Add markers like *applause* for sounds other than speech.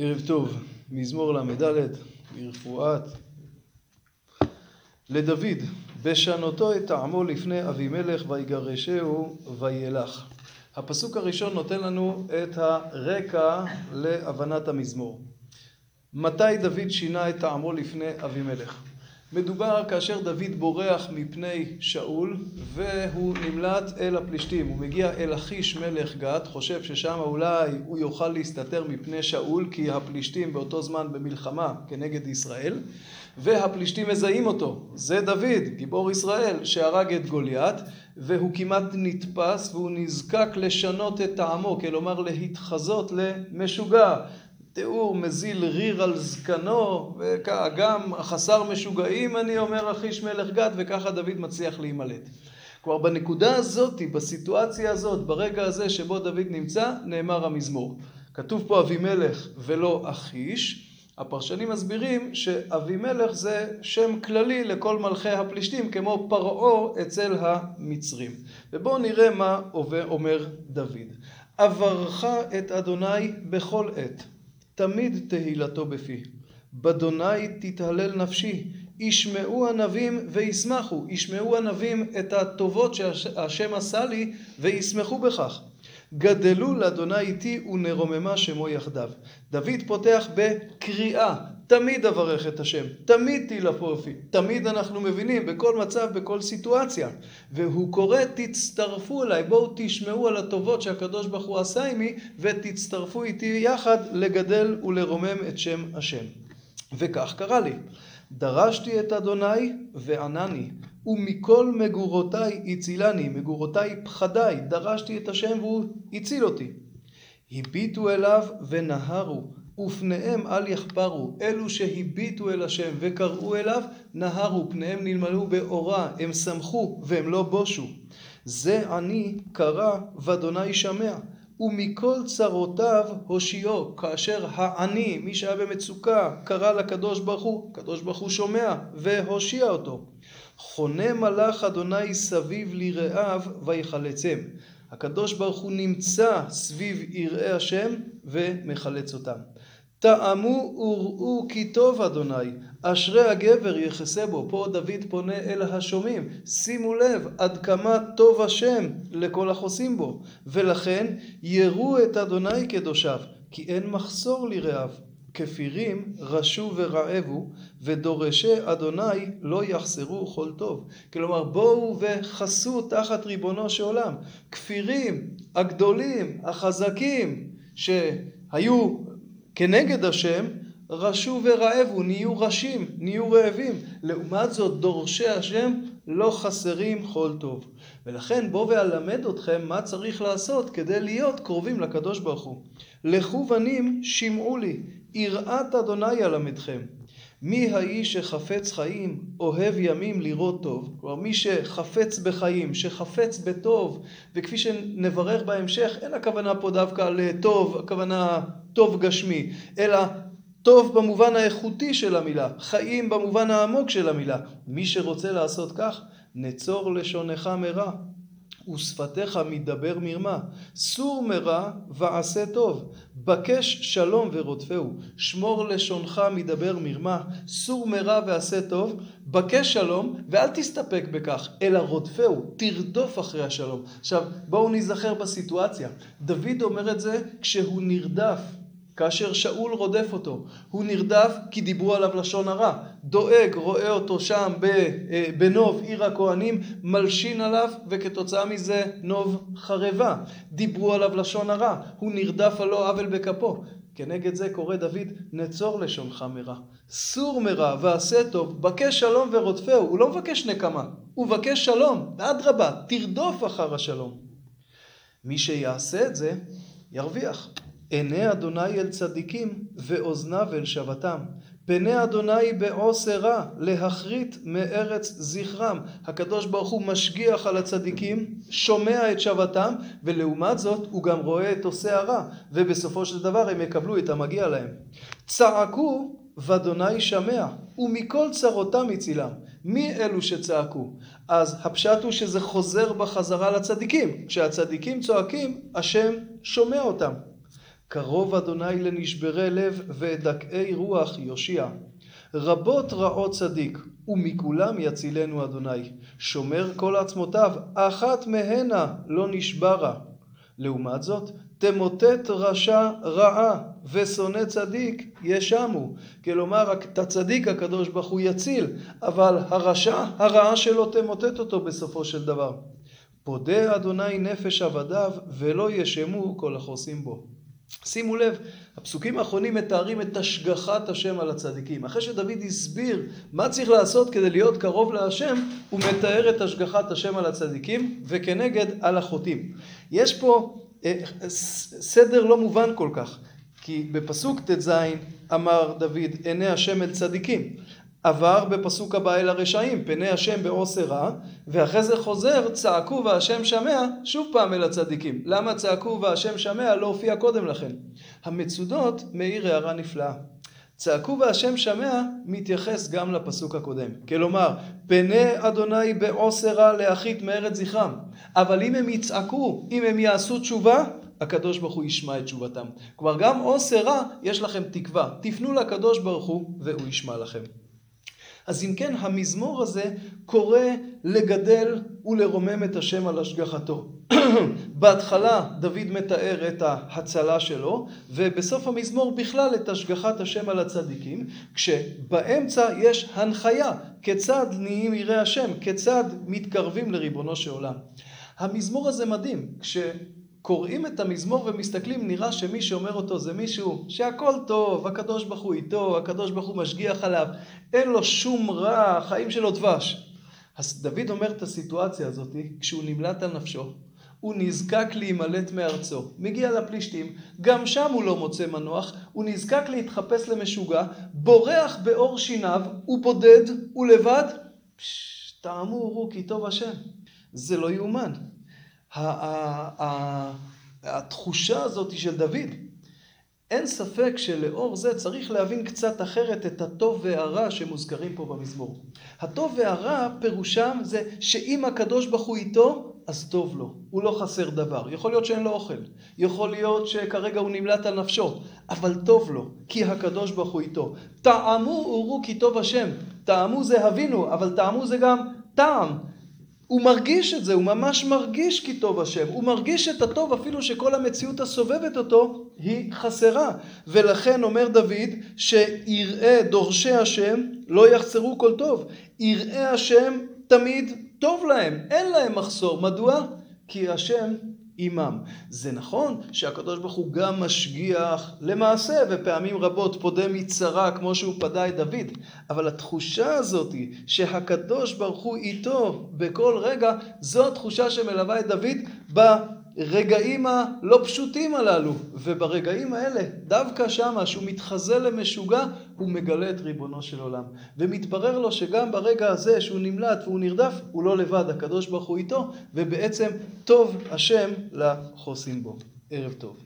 ערב טוב, מזמור ל"ד, ברפואת. לדוד, בשנותו את טעמו לפני אבימלך ויגרשהו וילך. הפסוק הראשון נותן לנו את הרקע להבנת המזמור. מתי דוד שינה את טעמו לפני אבימלך? מדובר כאשר דוד בורח מפני שאול והוא נמלט אל הפלישתים. הוא מגיע אל אחיש מלך גת, חושב ששם אולי הוא יוכל להסתתר מפני שאול כי הפלישתים באותו זמן במלחמה כנגד ישראל והפלישתים מזהים אותו. זה דוד, גיבור ישראל, שהרג את גוליית והוא כמעט נתפס והוא נזקק לשנות את טעמו, כלומר להתחזות למשוגע. תיאור מזיל ריר על זקנו, וגם חסר משוגעים אני אומר אחיש מלך גת, וככה דוד מצליח להימלט. כלומר בנקודה הזאת, בסיטואציה הזאת, ברגע הזה שבו דוד נמצא, נאמר המזמור. כתוב פה אבימלך ולא אחיש, הפרשנים מסבירים שאבימלך זה שם כללי לכל מלכי הפלישתים, כמו פרעה אצל המצרים. ובואו נראה מה אומר דוד. אברך את אדוני בכל עת. תמיד תהילתו בפי. באדוני תתהלל נפשי. ישמעו ענבים וישמחו. ישמעו ענבים את הטובות שהשם עשה לי וישמחו בכך. גדלו לאדוני איתי ונרוממה שמו יחדיו. דוד פותח בקריאה. תמיד אברך את השם, תמיד תהילתו בפי, תמיד אנחנו מבינים בכל מצב, בכל סיטואציה. והוא קורא תצטרפו אליי, בואו תשמעו על הטובות שהקדוש ברוך הוא עשה עמי ותצטרפו איתי יחד לגדל ולרומם את שם השם. וכך קרה לי. דרשתי את אדוני וענני, ומכל מגורותיי הצילני, מגורותיי פחדיי, דרשתי את השם והוא הציל אותי. הביטו אליו ונהרו, ופניהם אל יחפרו. אלו שהביטו אל השם וקראו אליו, נהרו, פניהם נלמלו באורה, הם שמחו והם לא בושו. זה אני קרא ואדוני שמע. ומכל צרותיו הושיעו, כאשר העני, מי שהיה במצוקה, קרא לקדוש ברוך הוא, הקדוש ברוך הוא שומע והושיע אותו. חונה מלאך אדוני סביב ליראיו ויחלצם. הקדוש ברוך הוא נמצא סביב יראי השם ומחלץ אותם. טעמו וראו כי טוב אדוני, אשרי הגבר יחסה בו. פה דוד פונה אל השומעים, שימו לב עד כמה טוב השם לכל החוסים בו. ולכן יראו את אדוני קדושיו, כי אין מחסור לרעיו. כפירים רשו ורעבו, ודורשי אדוני לא יחסרו כל טוב. כלומר בואו וחסו תחת ריבונו של עולם. כפירים, הגדולים, החזקים, שהיו כנגד השם, רשו ורעבו, נהיו רשים, נהיו רעבים. לעומת זאת, דורשי השם לא חסרים כל טוב. ולכן בואו ואלמד אתכם מה צריך לעשות כדי להיות קרובים לקדוש ברוך הוא. לכו בנים שמעו לי, יראת אדוני אלמדכם. מי האיש שחפץ חיים, אוהב ימים לראות טוב. כלומר, מי שחפץ בחיים, שחפץ בטוב, וכפי שנברך בהמשך, אין הכוונה פה דווקא לטוב, הכוונה טוב גשמי, אלא טוב במובן האיכותי של המילה, חיים במובן העמוק של המילה. מי שרוצה לעשות כך, נצור לשונך מרע. ושפתיך מדבר מרמה. סור מרע ועשה טוב. בקש שלום ורודפהו. שמור לשונך מדבר מרמה. סור מרע ועשה טוב. בקש שלום ואל תסתפק בכך, אלא רודפהו. תרדוף אחרי השלום. עכשיו, בואו ניזכר בסיטואציה. דוד אומר את זה כשהוא נרדף. כאשר שאול רודף אותו, הוא נרדף כי דיברו עליו לשון הרע. דואג, רואה אותו שם בנוב עיר הכהנים, מלשין עליו וכתוצאה מזה נוב חרבה. דיברו עליו לשון הרע, הוא נרדף על לא עוול בכפו. כנגד זה קורא דוד, נצור לשונך מרע. סור מרע ועשה טוב, בקש שלום ורודפהו. הוא לא מבקש נקמה, הוא מבקש שלום. אדרבה, תרדוף אחר השלום. מי שיעשה את זה, ירוויח. עיני אדוני אל צדיקים ואוזניו אל שבתם. פני אדוני בעושה רע להכרית מארץ זכרם. הקדוש ברוך הוא משגיח על הצדיקים, שומע את שבתם, ולעומת זאת הוא גם רואה את עושה הרע, ובסופו של דבר הם יקבלו את המגיע להם. צעקו ואדוני שמע, ומכל צרותם הצילם. מי אלו שצעקו? אז הפשט הוא שזה חוזר בחזרה לצדיקים. כשהצדיקים צועקים, השם שומע אותם. קרוב אדוני לנשברי לב ודכאי רוח יושיע. רבות רעות צדיק, ומכולם יצילנו אדוני. שומר כל עצמותיו, אחת מהנה לא נשברה. לעומת זאת, תמוטט רשע רעה, ושונא צדיק ישמו. כלומר, את הצדיק הקדוש ברוך הוא יציל, אבל הרשע, הרעה שלו תמוטט אותו בסופו של דבר. פודה אדוני נפש עבדיו, ולא ישמו כל החוסים בו. שימו לב, הפסוקים האחרונים מתארים את השגחת השם על הצדיקים. אחרי שדוד הסביר מה צריך לעשות כדי להיות קרוב להשם, הוא מתאר את השגחת השם על הצדיקים, וכנגד על החוטאים. יש פה אה, סדר לא מובן כל כך, כי בפסוק ט"ז אמר דוד, עיני השם אל צדיקים. עבר בפסוק הבא אל הרשעים, פני השם בעושר רע, ואחרי זה חוזר, צעקו והשם שמע, שוב פעם אל הצדיקים. למה צעקו והשם שמע לא הופיע קודם לכן? המצודות מאיר הערה נפלאה. צעקו והשם שמע מתייחס גם לפסוק הקודם. כלומר, פני אדוני בעושר רע להחית מארץ זכרם. אבל אם הם יצעקו, אם הם יעשו תשובה, הקדוש ברוך הוא ישמע את תשובתם. כלומר, גם עושר רע, יש לכם תקווה. תפנו לקדוש ברוך הוא והוא ישמע לכם. אז אם כן, המזמור הזה קורא לגדל ולרומם את השם על השגחתו. *clears throat* בהתחלה דוד מתאר את ההצלה שלו, ובסוף המזמור בכלל את השגחת השם על הצדיקים, כשבאמצע יש הנחיה כיצד נהיים יראי השם, כיצד מתקרבים לריבונו של עולם. המזמור הזה מדהים, כש... קוראים את המזמור ומסתכלים, נראה שמי שאומר אותו זה מישהו שהכל טוב, הקדוש ברוך הוא איתו, הקדוש ברוך הוא משגיח עליו, אין לו שום רע, החיים שלו דבש. אז דוד אומר את הסיטואציה הזאת כשהוא נמלט על נפשו, הוא נזקק להימלט מארצו, מגיע לפלישתים, גם שם הוא לא מוצא מנוח, הוא נזקק להתחפש למשוגע, בורח בעור שיניו, הוא בודד, הוא לבד, טעמו וראו כי טוב השם. זה לא יאומן. התחושה הזאת של דוד. אין ספק שלאור זה צריך להבין קצת אחרת את הטוב והרע שמוזכרים פה במזמור. הטוב והרע פירושם זה שאם הקדוש ברוך הוא איתו, אז טוב לו, הוא לא חסר דבר. יכול להיות שאין לו אוכל, יכול להיות שכרגע הוא נמלט על נפשו, אבל טוב לו, כי הקדוש ברוך הוא איתו. טעמו וראו כי טוב השם, טעמו זה הבינו, אבל טעמו זה גם טעם. הוא מרגיש את זה, הוא ממש מרגיש כי טוב השם, הוא מרגיש את הטוב אפילו שכל המציאות הסובבת אותו היא חסרה. ולכן אומר דוד שיראה דורשי השם לא יחסרו כל טוב. יראי השם תמיד טוב להם, אין להם מחסור. מדוע? כי השם עמם. זה נכון שהקדוש ברוך הוא גם משגיח למעשה ופעמים רבות פודה מצרה כמו שהוא פדה את דוד, אבל התחושה הזאת שהקדוש ברוך הוא איתו בכל רגע, זו התחושה שמלווה את דוד ברגעים הלא פשוטים הללו. וברגעים האלה, דווקא שמה שהוא מתחזה למשוגע, הוא מגלה את ריבונו של עולם. ומתברר לו שגם ברגע הזה שהוא נמלט והוא נרדף, הוא לא לבד, הקדוש ברוך הוא איתו, ובעצם טוב השם לחוסים בו. ערב טוב.